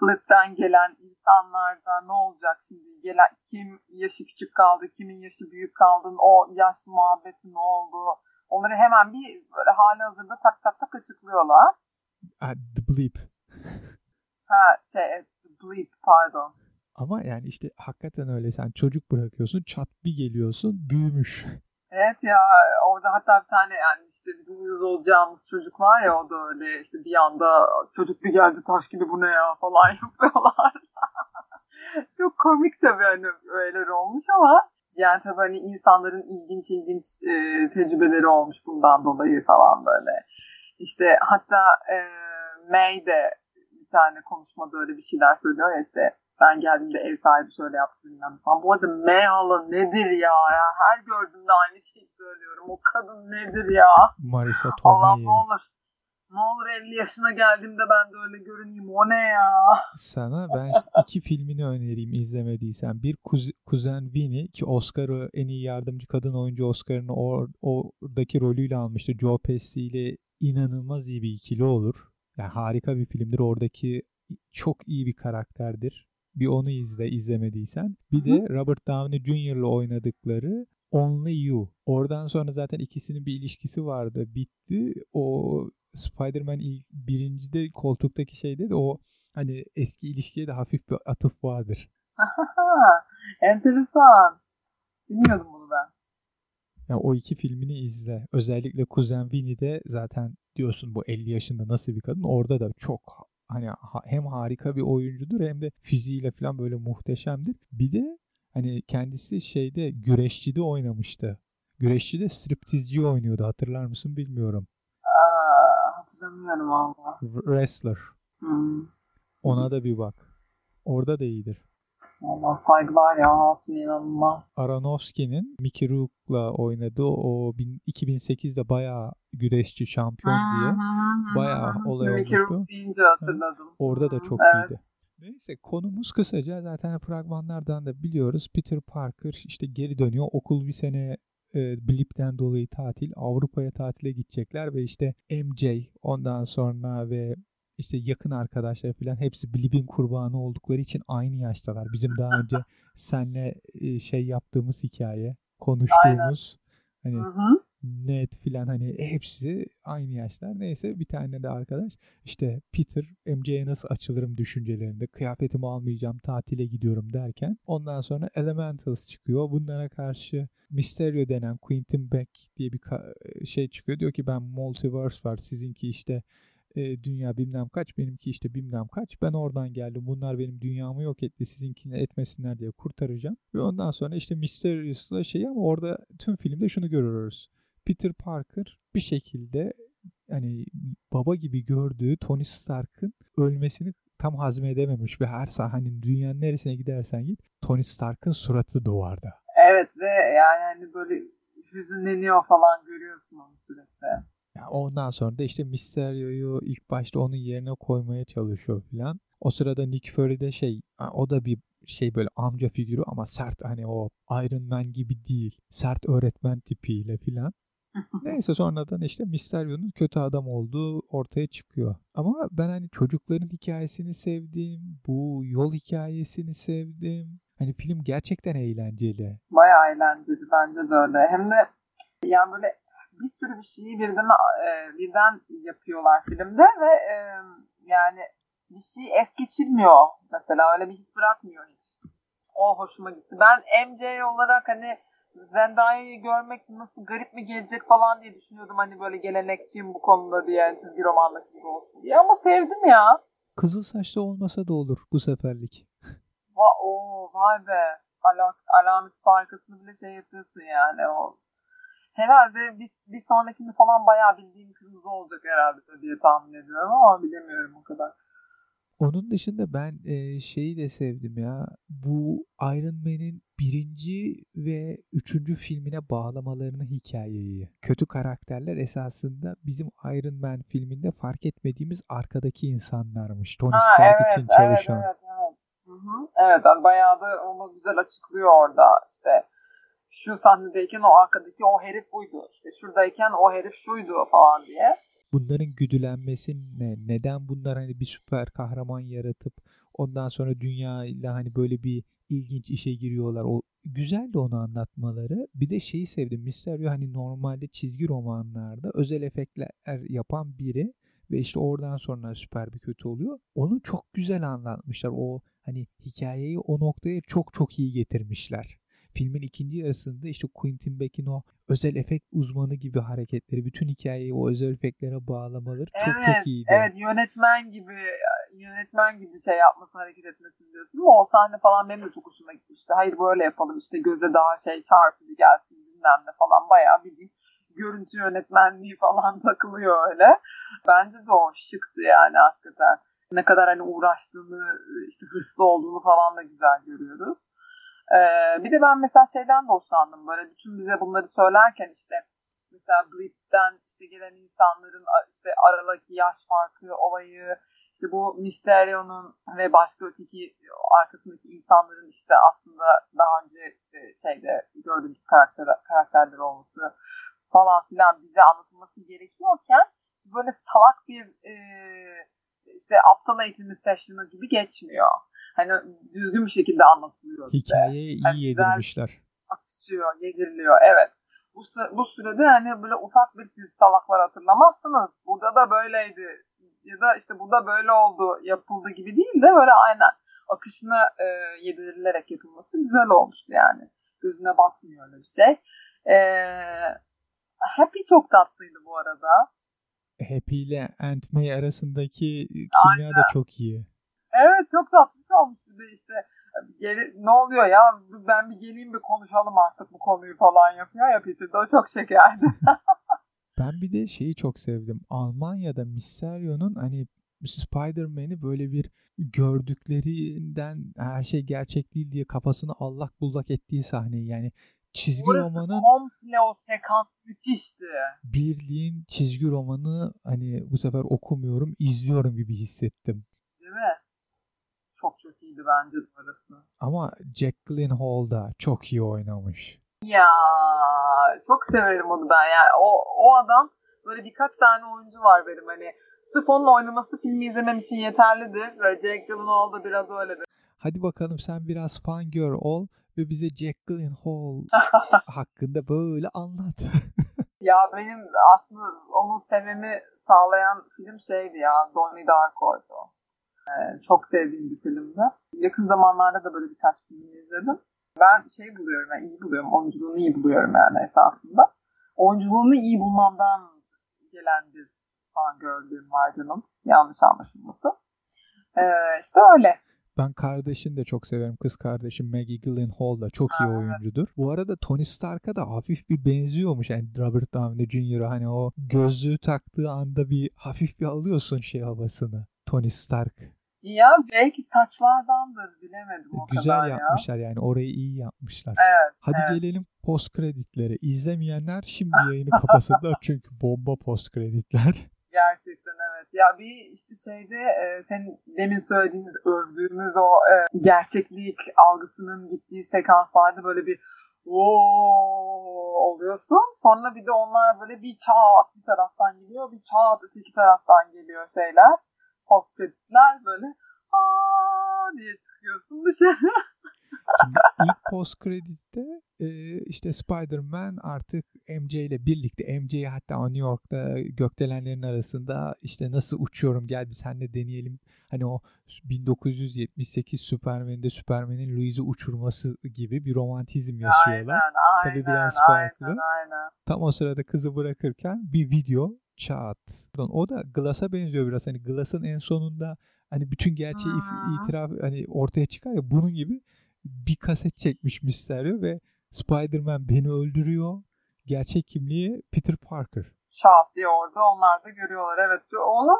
Flip'ten gelen insanlarda ne olacak şimdi? Gelen, kim yaşı küçük kaldı, kimin yaşı büyük kaldı, o yaş muhabbeti ne oldu? Onları hemen bir böyle hali hazırda tak tak tak açıklıyorlar. Uh, the Bleep. ha şey, The Bleep pardon. Ama yani işte hakikaten öyle sen çocuk bırakıyorsun çat bir geliyorsun büyümüş. Evet ya orada hatta bir tane yani işte bizim yüz olacağımız çocuk var ya o da öyle işte bir anda çocuk bir geldi taş gibi bu ne ya falan [LAUGHS] yapıyorlar. Çok komik tabii hani öyle olmuş ama yani tabii hani insanların ilginç ilginç e, tecrübeleri olmuş bundan dolayı falan böyle. İşte hatta e, May de bir tane konuşmada öyle bir şeyler söylüyor ya işte ben geldiğimde ev sahibi şöyle yaptı bilmem falan. Bu arada May hala nedir ya? ya? Her gördüğümde aynı şeyi söylüyorum. O kadın nedir ya? Marisa Tomei. Allah ne olur. Ne olur 50 yaşına geldiğimde ben de öyle görüneyim. O ne ya? Sana ben iki filmini önereyim izlemediysen. Bir Kuz Kuzen Winnie ki Oscar'ı en iyi yardımcı kadın oyuncu Oscar'ını or oradaki rolüyle almıştı. Joe Pesci ile inanılmaz iyi bir ikili olur. Yani harika bir filmdir. Oradaki çok iyi bir karakterdir. Bir onu izle izlemediysen. Bir de Robert Downey Jr.'la oynadıkları Only You. Oradan sonra zaten ikisinin bir ilişkisi vardı. Bitti. O Spider-Man ilk birincide koltuktaki şeyde de o hani eski ilişkiye de hafif bir atıf vardır. [LAUGHS] Enteresan. Bilmiyordum bunu ben. Yani o iki filmini izle. Özellikle Kuzen Winnie'de zaten diyorsun bu 50 yaşında nasıl bir kadın. Orada da çok hani hem harika bir oyuncudur hem de fiziğiyle falan böyle muhteşemdir. Bir de Hani kendisi şeyde güreşçide oynamıştı. Güreşçide striptizci oynuyordu. Hatırlar mısın bilmiyorum. Aa, hatırlamıyorum valla. Wrestler. Hmm. Ona da bir bak. Orada da iyidir. Valla saygılar ya Hatun inanılmaz. Aronofsky'nin Mickey Rourke'la oynadığı o bin- 2008'de bayağı güreşçi şampiyon diye bayağı olay Şimdi Mickey olmuştu. Rourke deyince hatırladım. Orada da çok evet. iyiydi. Neyse konumuz kısaca zaten fragmanlardan da biliyoruz. Peter Parker işte geri dönüyor. Okul bir sene e, blipten dolayı tatil. Avrupa'ya tatile gidecekler ve işte MJ ondan sonra ve işte yakın arkadaşlar falan hepsi blipin kurbanı oldukları için aynı yaştalar. Bizim daha önce [LAUGHS] senle e, şey yaptığımız hikaye, konuştuğumuz hani Hı hı. net filan hani hepsi aynı yaşlar. Neyse bir tane de arkadaş işte Peter MC'ye nasıl açılırım düşüncelerinde kıyafetimi almayacağım tatile gidiyorum derken ondan sonra Elementals çıkıyor. Bunlara karşı Mysterio denen Quentin Beck diye bir şey çıkıyor. Diyor ki ben multiverse var sizinki işte e, dünya bilmem kaç benimki işte bilmem kaç. Ben oradan geldim. Bunlar benim dünyamı yok etti. Sizinkini etmesinler diye kurtaracağım. Ve ondan sonra işte Mysterio'sla şey ama orada tüm filmde şunu görüyoruz. Peter Parker bir şekilde hani baba gibi gördüğü Tony Stark'ın ölmesini tam hazmedememiş ve her sahnenin dünyanın neresine gidersen git Tony Stark'ın suratı duvarda. Evet ve yani hani böyle hüzünleniyor falan görüyorsun onu sürekli. Ya ondan sonra da işte Mysterio'yu ilk başta onun yerine koymaya çalışıyor filan. O sırada Nick Fury de şey o da bir şey böyle amca figürü ama sert hani o Iron Man gibi değil. Sert öğretmen tipiyle filan. [LAUGHS] Neyse sonradan işte Mysterio'nun kötü adam olduğu ortaya çıkıyor. Ama ben hani çocukların hikayesini sevdim. Bu yol hikayesini sevdim. Hani film gerçekten eğlenceli. Bayağı eğlenceli bence de öyle. Hem de yani böyle bir sürü bir şeyi birden e, birden yapıyorlar filmde ve e, yani bir şey es geçilmiyor mesela öyle bir his bırakmıyor hiç. O hoşuma gitti. Ben MJ olarak hani Zendaya'yı görmek nasıl garip mi gelecek falan diye düşünüyordum hani böyle gelenekçiyim bu konuda diye yani çizgi romandaki gibi olsun diye ama sevdim ya. Kızıl saçlı olmasa da olur bu seferlik. Va o vay be. Ala alamet farkasını bile şey yapıyorsun yani o. Herhalde bir, bir sonrakinde falan bayağı bildiğim kırmızı olacak herhalde diye tahmin ediyorum ama bilemiyorum o kadar. Onun dışında ben e, şeyi de sevdim ya. Bu Iron Man'in birinci ve üçüncü filmine bağlamalarını hikayeyi. Kötü karakterler esasında bizim Iron Man filminde fark etmediğimiz arkadaki insanlarmış. Tony Ha, Stark evet, için evet, çalışan. evet, evet. Hı hı. Evet yani bayağı da onu güzel açıklıyor orada işte. Şu sahnedeyken o arkadaki o herif buydu. İşte şuradayken o herif şuydu falan diye. Bunların güdülenmesi ne? Neden bunlar hani bir süper kahraman yaratıp ondan sonra dünya ile hani böyle bir ilginç işe giriyorlar. O güzel de onu anlatmaları. Bir de şeyi sevdim. Mysterio hani normalde çizgi romanlarda özel efektler yapan biri ve işte oradan sonra süper bir kötü oluyor. Onu çok güzel anlatmışlar. O hani hikayeyi o noktaya çok çok iyi getirmişler. Filmin ikinci yarısında işte Quentin Beck'in o özel efekt uzmanı gibi hareketleri, bütün hikayeyi o özel efektlere bağlamaları çok evet, çok iyiydi. Evet yönetmen gibi yönetmen gibi şey yapması hareket etmesi diyorsun ama o sahne falan benim de çok hoşuma gitmişti. Hayır böyle yapalım işte göze daha şey çarpıcı gelsin bilmem ne falan bayağı bildiğin görüntü yönetmenliği falan [LAUGHS] takılıyor öyle. Bence de o şıktı yani hakikaten. Ne kadar hani uğraştığını, işte hırslı olduğunu falan da güzel görüyoruz. Ee, bir de ben mesela şeyden de hoşlandım. Böyle bütün bize bunları söylerken işte mesela Blip'ten işte gelen insanların işte aradaki yaş farkı olayı işte bu Mysterio'nun ve başka öteki arkasındaki insanların işte aslında daha önce işte şeyde gördüğümüz karakter, karakterler olması falan filan bize anlatılması gerekiyorken böyle salak bir e, işte aptal eğitimi session'ı gibi geçmiyor. Hani düzgün bir şekilde anlatılıyor. Hikayeyi iyi yani yedirmişler. Akışıyor, yediriliyor. Evet. Bu, bu sürede hani böyle ufak bir siz salaklar hatırlamazsınız. Burada da böyleydi. Ya da işte burada böyle oldu, yapıldı gibi değil de böyle aynen akışına e, yedirilerek yapılması güzel olmuştu yani. Gözüne batmıyor öyle bir şey. E, Happy çok tatlıydı bu arada. Happy ile Aunt May arasındaki kimya Aynen. da çok iyi. Evet çok tatlış olmuş bir de işte Geri, ne oluyor ya ben bir geleyim bir konuşalım artık bu konuyu falan yapıyor ya Peter. O çok şekerdi. [LAUGHS] ben bir de şeyi çok sevdim. Almanya'da Mysterio'nun hani Spider-Man'i böyle bir gördüklerinden her şey gerçek değil diye kafasını allak bullak ettiği sahneyi yani çizgi Burası romanın komple o sekans müthişti. Bildiğin çizgi romanı hani bu sefer okumuyorum, izliyorum gibi hissettim. Değil mi? Çok çok iyiydi bence de. Ama Jack Gyllenhaal da çok iyi oynamış. Ya çok severim onu ben yani. O, o adam böyle birkaç tane oyuncu var benim hani sırf onun oynaması filmi izlemem için yeterlidir. Ve Jack Gyllenhaal da biraz öyledir. Hadi bakalım sen biraz fan gör ol ve bize Jack Gyllenhaal [LAUGHS] hakkında böyle anlat. [LAUGHS] ya benim aslında onu sevmemi sağlayan film şeydi ya Donnie Darko'ydu. Ee, çok sevdiğim bir filmdi. Yakın zamanlarda da böyle birkaç film izledim. Ben şey buluyorum, yani iyi buluyorum. Oyunculuğunu iyi buluyorum yani esasında. Oyunculuğunu iyi bulmamdan gelen bir fan gördüğüm var canım. Yanlış anlaşılması. Ee, işte öyle. Ben kardeşini de çok severim. Kız kardeşim Maggie Gyllenhaal da çok iyi ha, oyuncudur. Evet. Bu arada Tony Stark'a da hafif bir benziyormuş. Yani Robert Downey Jr. hani o gözlüğü taktığı anda bir hafif bir alıyorsun şey havasını. Tony Stark. Ya belki saçlardandır bilemedim o Güzel kadar yapmışlar ya. yani orayı iyi yapmışlar. Evet. Hadi evet. gelelim post kreditlere. İzlemeyenler şimdi [LAUGHS] yayını kapasınlar çünkü bomba post kreditler. Gerçekten evet. Ya bir işte şeyde e, senin demin söylediğimiz övdüğümüz o e, gerçeklik algısının gittiği sekanslarda böyle bir ooo oluyorsun. Sonra bir de onlar böyle bir çağat bir taraftan geliyor, bir çağat öteki taraftan geliyor şeyler. Post böyle aa diye çıkıyorsun dışarı. Şimdi ilk post kreditte e, işte Spider-Man artık MJ ile birlikte MJ'yi hatta New York'ta gökdelenlerin arasında işte nasıl uçuyorum gel bir senle deneyelim. Hani o 1978 Superman'de Superman'in Louise'i uçurması gibi bir romantizm yaşıyorlar. Aynen, aynen, Tabii biraz farklı. Aynen, aynen. Tam o sırada kızı bırakırken bir video çat. O da Glass'a benziyor biraz. Hani Glass'ın en sonunda hani bütün gerçeği hmm. itiraf hani ortaya çıkar ya bunun gibi bir kaset çekmiş Mysterio ve Spider-Man beni öldürüyor. Gerçek kimliği Peter Parker. Şah diye orada onlar da görüyorlar. Evet onu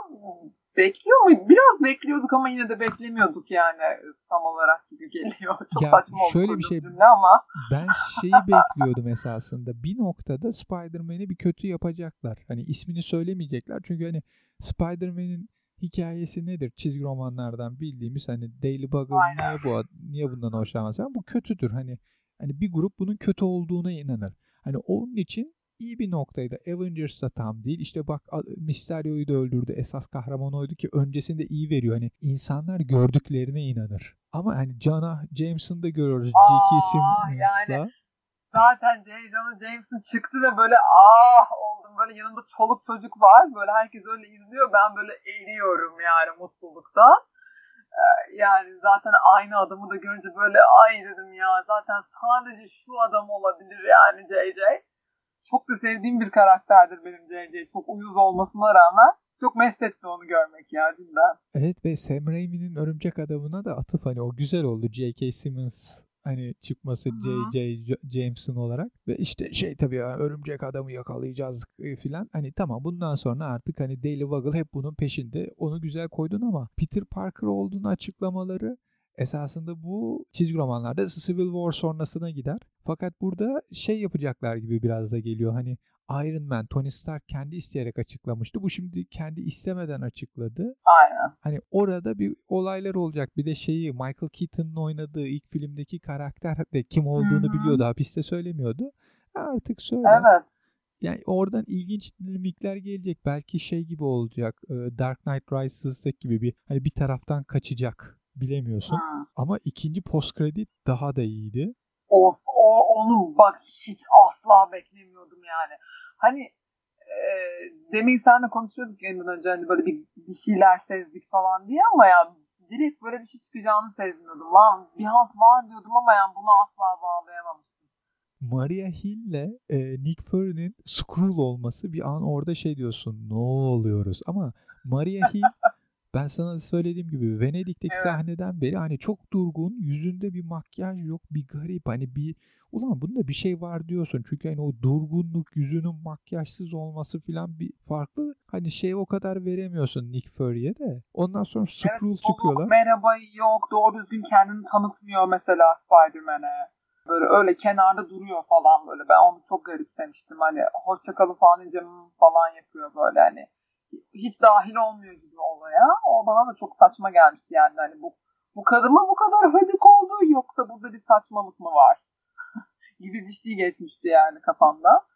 bekliyor mu? Biraz bekliyorduk ama yine de beklemiyorduk yani tam olarak gibi geliyor. [LAUGHS] Çok ya saçma şöyle bir şey ama. Ben şeyi [LAUGHS] bekliyordum esasında. Bir noktada Spider-Man'i bir kötü yapacaklar. Hani ismini söylemeyecekler. Çünkü hani Spider-Man'in hikayesi nedir? Çizgi romanlardan bildiğimiz hani Daily Bugle niye bu niye bundan hoşlanmaz? Bu kötüdür. Hani hani bir grup bunun kötü olduğuna inanır. Hani onun için iyi bir noktaydı. Avengers da tam değil. İşte bak Mysterio'yu da öldürdü. Esas kahraman oydu ki öncesinde iyi veriyor. Hani insanlar gördüklerine inanır. Ama hani Jonah Jameson'ı da görüyoruz. J.K. Simmons'la. Yani zaten J. Jonah Jameson çıktı ve böyle ah oldum. Böyle yanında çoluk çocuk var. Böyle herkes öyle izliyor. Ben böyle eriyorum yani mutluluktan. Ee, yani zaten aynı adamı da görünce böyle ay dedim ya zaten sadece şu adam olabilir yani JJ. Çok da sevdiğim bir karakterdir benim JJ. Çok uyuz olmasına rağmen çok mest etti onu görmek ya cidden. Evet ve Sam Raimi'nin Örümcek Adamı'na da atıf hani o güzel oldu. J.K. Simmons hani çıkması J.J. Jameson olarak ve işte şey tabii ya örümcek adamı yakalayacağız e, filan hani tamam bundan sonra artık hani Daily Waggle hep bunun peşinde onu güzel koydun ama Peter Parker olduğunu açıklamaları esasında bu çizgi romanlarda Civil War sonrasına gider. Fakat burada şey yapacaklar gibi biraz da geliyor hani Iron Man, Tony Stark kendi isteyerek açıklamıştı. Bu şimdi kendi istemeden açıkladı. Aynen. Hani orada bir olaylar olacak. Bir de şeyi Michael Keaton'ın oynadığı ilk filmdeki karakter de kim olduğunu Hı-hı. biliyordu. Hapiste söylemiyordu. Artık söyle. Evet. Yani oradan ilginç dinamikler gelecek. Belki şey gibi olacak. Dark Knight Rises'daki gibi bir hani bir taraftan kaçacak. Bilemiyorsun. Hı. Ama ikinci post kredi daha da iyiydi. Of o onu bak hiç asla beklemiyordum yani. Hani e, demin senle konuşuyorduk yeniden önce hani böyle bir, bir şeyler sezdik falan diye ama ya direkt böyle bir şey çıkacağını sezmiyordum. Lan bir halt var diyordum ama yani bunu asla bağlayamamıştım. Maria Hill'le e, Nick Fury'nin Skrull olması bir an orada şey diyorsun ne oluyoruz ama Maria Hill [LAUGHS] ben sana söylediğim gibi Venedik'teki Evet. sahneden beri hani çok durgun, yüzünde bir makyaj yok, bir garip hani bir ulan bunda bir şey var diyorsun. Çünkü hani o durgunluk, yüzünün makyajsız olması filan bir farklı. Hani şey o kadar veremiyorsun Nick Fury'e de. Ondan sonra Skrull Evet, çıkıyorlar. Merhaba yok doğru düzgün kendini tanıtmıyor mesela Spider-Man'e. Böyle öyle kenarda duruyor falan böyle. Ben onu çok garipsemiştim. Hani hoşçakalın falan deyince "Hmm" falan yapıyor böyle hani. Hiç dahil olmuyor gibi olaya. O bana da çok saçma gelmişti yani. Hani bu, bu kadın mı bu kadar hödük oldu yoksa burada bir saçmalık mı var? [LAUGHS] gibi bir şey geçmişti yani kafamda.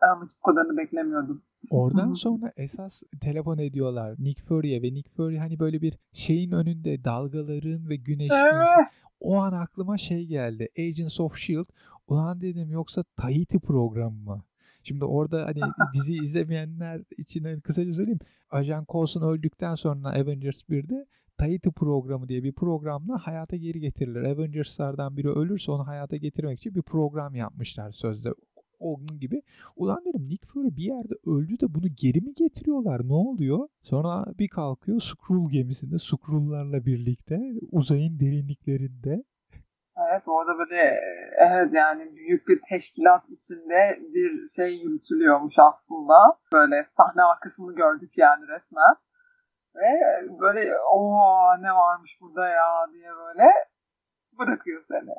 Ama hiç bu kadarını beklemiyordum. Oradan sonra esas telefon ediyorlar Nick Fury'e ve Nick Fury hani böyle bir şeyin önünde dalgaların ve güneşin Evet. o an aklıma şey geldi. Agents of S.H.I.E.L.D. Ulan dedim yoksa Tahiti programı mı? Şimdi orada hani dizi izlemeyenler için hani kısaca söyleyeyim. Ajan Coulson öldükten sonra Avengers 1'de Tahiti programı diye bir programla hayata geri getirilir. Avengers'lardan biri ölürse onu hayata getirmek için bir program yapmışlar sözde. Onun gibi. Ulan dedim Nick Fury bir yerde öldü de bunu geri mi getiriyorlar? Ne oluyor? Sonra bir kalkıyor Skrull gemisinde Skrull'larla birlikte uzayın derinliklerinde Evet orada böyle evet yani büyük bir teşkilat içinde bir şey yürütülüyormuş aslında. Böyle sahne arkasını gördük yani resmen. Ve böyle o ne varmış burada ya diye böyle bırakıyor seni.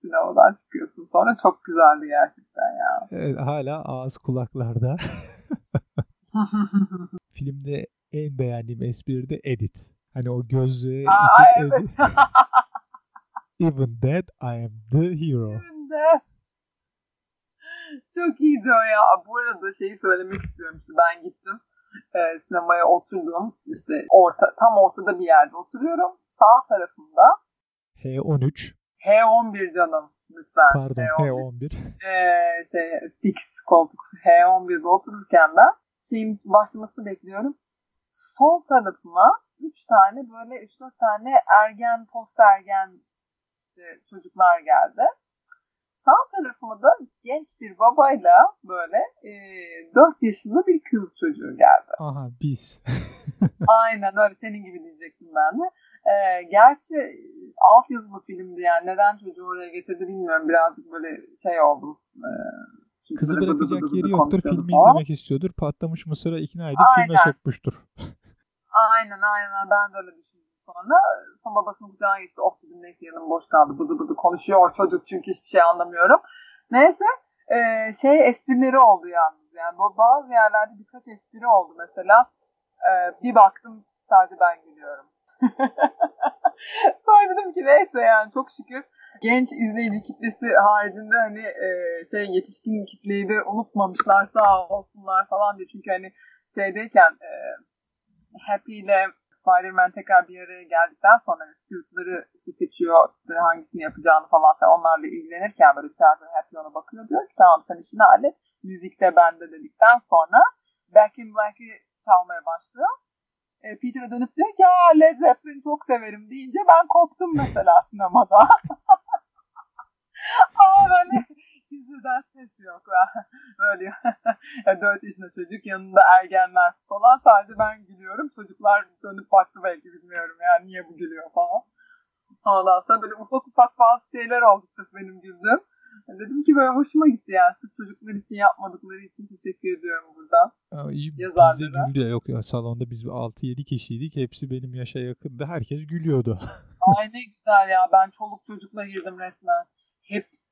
Sinemadan çıkıyorsun. Sonra çok güzeldi gerçekten ya. Evet, hala ağız kulaklarda. [LAUGHS] Filmde en beğendiğim espri de edit. Hani o gözlüğe Aa, evet. [LAUGHS] Even dead I am the hero. Şimdi. Çok iyiydi o ya. Bu arada şeyi söylemek istiyorum. İşte ben gittim. e, sinemaya oturdum. İşte orta, tam ortada bir yerde oturuyorum. Sağ tarafımda H13 H11 canım lütfen. pardon H11. H11. Ee, şey, fix koltuk H11'de otururken ben şeyin başlamasını bekliyorum. Sol tarafıma 3 tane böyle 3-4 tane ergen, post ergen işte çocuklar geldi. Sağ tarafıma da genç bir babayla böyle e, 4 yaşında bir kız çocuğu geldi. Aha biz. [LAUGHS] Aynen öyle senin gibi diyecektim ben de. Ee, gerçi alt yazılı filmdi yani neden çocuğu oraya getirdi bilmiyorum. Birazcık böyle şey oldum. Çünkü Kızı bırakacak yeri yoktur. Filmi falan. izlemek istiyordur. Patlamış mısıra ikna edip filme Aynen. sokmuştur. [LAUGHS] Aynen aynen ben de öyle düşündüm sonra. Son babasının kucağına geçti. Of dedim neyse yanım boş kaldı. Bıdı bıdı konuşuyor çocuk çünkü hiçbir şey anlamıyorum. Neyse ee, şey esprileri oldu yalnız. Yani bazı yerlerde birkaç espri oldu mesela. Ee, bir baktım sadece ben gülüyorum. [LAUGHS] Sonra dedim ki neyse yani çok şükür genç izleyici kitlesi haricinde hani e, şey yetişkin kitleyi de unutmamışlar sağ olsunlar falan diye. Çünkü hani şeydeyken e, Happy ile Spider-Man tekrar bir araya geldikten sonra hani suitları işte seçiyor, işte hangisini yapacağını falan filan onlarla ilgilenirken böyle tiyatro ona bakıyor diyor ki tamam sen işini hallet. Müzik de bende dedikten sonra Back in Black'i çalmaya başlıyor. E, Peter'a dönüp diyor ki ya Led Zeppelin çok severim deyince ben koptum mesela sinemada. [LAUGHS] Ama böyle yüzünden ses yok. [LAUGHS] Böyle [LAUGHS] 4 yaşında çocuk yanında ergenler falan sadece ben gülüyorum. Çocuklar dönüp baktı belki bilmiyorum yani niye bu gülüyor falan. Ondan sonra böyle ufak ufak bazı şeyler oldu sırf benim güldüğüm. Dedim ki böyle hoşuma gitti yani. Sırf çocuklar için yapmadıkları için teşekkür ediyorum burada. Aa, iyi. Bize güldü. Yok ya salonda biz 6-7 kişiydik. Hepsi benim yaşa yakındı. Herkes gülüyordu. [LAUGHS] Ay ne güzel ya. Ben çoluk çocukla girdim resmen.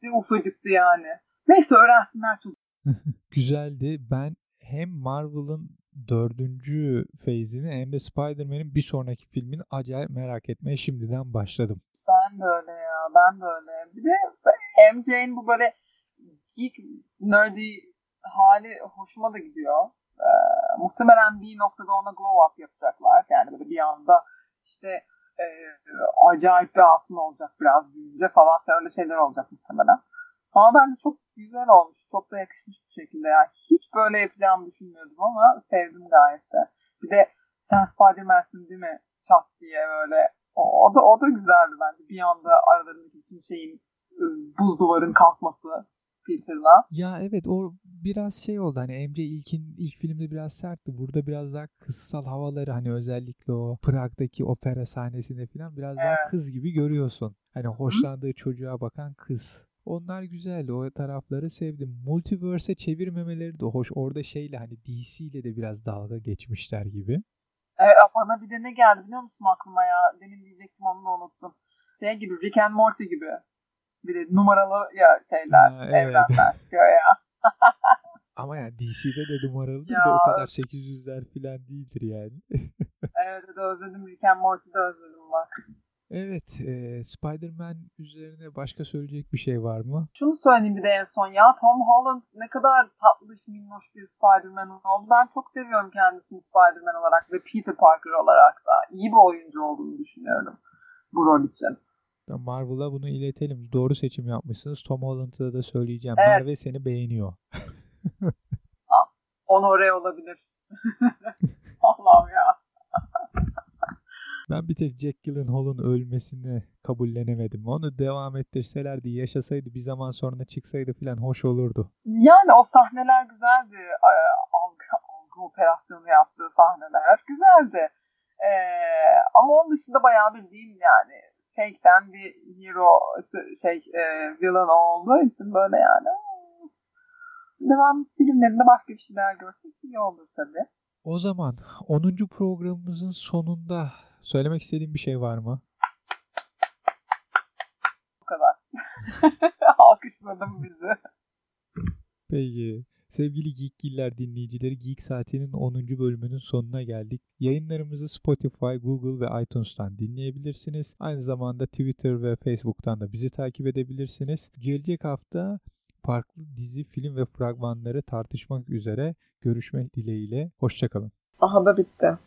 Hepsi ufacıktı yani. Neyse öğrensinler çocuk. [LAUGHS] Güzeldi. Ben hem Marvel'ın dördüncü feyzini hem de Spider-Man'in bir sonraki filmini acayip merak etmeye şimdiden başladım. Ben de öyle ya. Ben de öyle. Bir de MJ'nin bu böyle geek nerdy hali hoşuma da gidiyor. Ee, muhtemelen bir noktada ona glow up yapacaklar. Yani böyle bir anda işte e, acayip bir altın olacak biraz büyüyünce falan öyle şeyler olacak muhtemelen. Ama bence çok güzel olmuş. Çok da yakışmış bir şekilde. Yani hiç böyle yapacağımı düşünmüyordum ama sevdim gayet de. Bir de sen Spider-Man'sin değil mi? Çat diye böyle. O, o da o da güzeldi bence. Bir anda aralarındaki bütün şeyin ıı, buz duvarın kalkması. Peter'la. Ya evet o biraz şey oldu hani Emre ilkin ilk filmde biraz sertti. Burada biraz daha kızsal havaları hani özellikle o Prag'daki opera sahnesinde falan biraz daha Evet. kız gibi görüyorsun. Hani hoşlandığı çocuğa bakan kız. Onlar güzeldi. O tarafları sevdim. Multiverse'e çevirmemeleri de hoş. Orada şeyle hani DC ile de biraz dalga geçmişler gibi. Evet, bana bir de ne geldi biliyor musun aklıma ya? Demin diyecektim onu da unuttum. Şey gibi Rick and Morty gibi. Bir de numaralı ya şeyler, Ha, evet. evrenler. [LAUGHS] ya. Ama yani DC'de de numaralıdır Ya. da o kadar 800'ler falan değildir yani. [LAUGHS] Evet evet, özledim Rick and Morty'de özledim bak. evet, e, Spider-Man üzerine başka söyleyecek bir şey var mı? Şunu söyleyeyim bir de en son ya Tom Holland ne kadar tatlış minnoş bir Spider-Man oldu. Ben çok seviyorum kendisini Spider-Man olarak ve Peter Parker olarak da. iyi bir oyuncu olduğunu düşünüyorum bu rol için. Marvel'a bunu iletelim. Doğru seçim yapmışsınız. Tom Holland'a da söyleyeceğim. Evet. Merve seni beğeniyor. [LAUGHS] Honore olabilir. [LAUGHS] Allah'ım ya. Ben bir tek Jack Gyllenhaal'ın ölmesini kabullenemedim. Onu devam ettirselerdi, yaşasaydı, bir zaman sonra çıksaydı falan hoş olurdu. Yani o sahneler güzeldi. Ee, Algı, algı operasyonu yaptığı sahneler güzeldi. Ee, ama onun dışında bayağı bildiğim yani fake'ten bir hero şey e, villain olduğu için böyle yani devam filmlerinde başka bir şeyler görsek iyi olur tabii. O zaman 10. programımızın sonunda söylemek istediğim bir şey var mı? Bu kadar. [LAUGHS] Alkışladım bizi. Peki. Sevgili Geekgiller dinleyicileri Geek Saati'nin 10. bölümünün sonuna geldik. Yayınlarımızı Spotify, Google ve iTunes'tan dinleyebilirsiniz. Aynı zamanda Twitter ve Facebook'tan da bizi takip edebilirsiniz. Gelecek hafta farklı dizi, film ve fragmanları tartışmak üzere görüşmek dileğiyle. Hoşçakalın. Aha da bitti.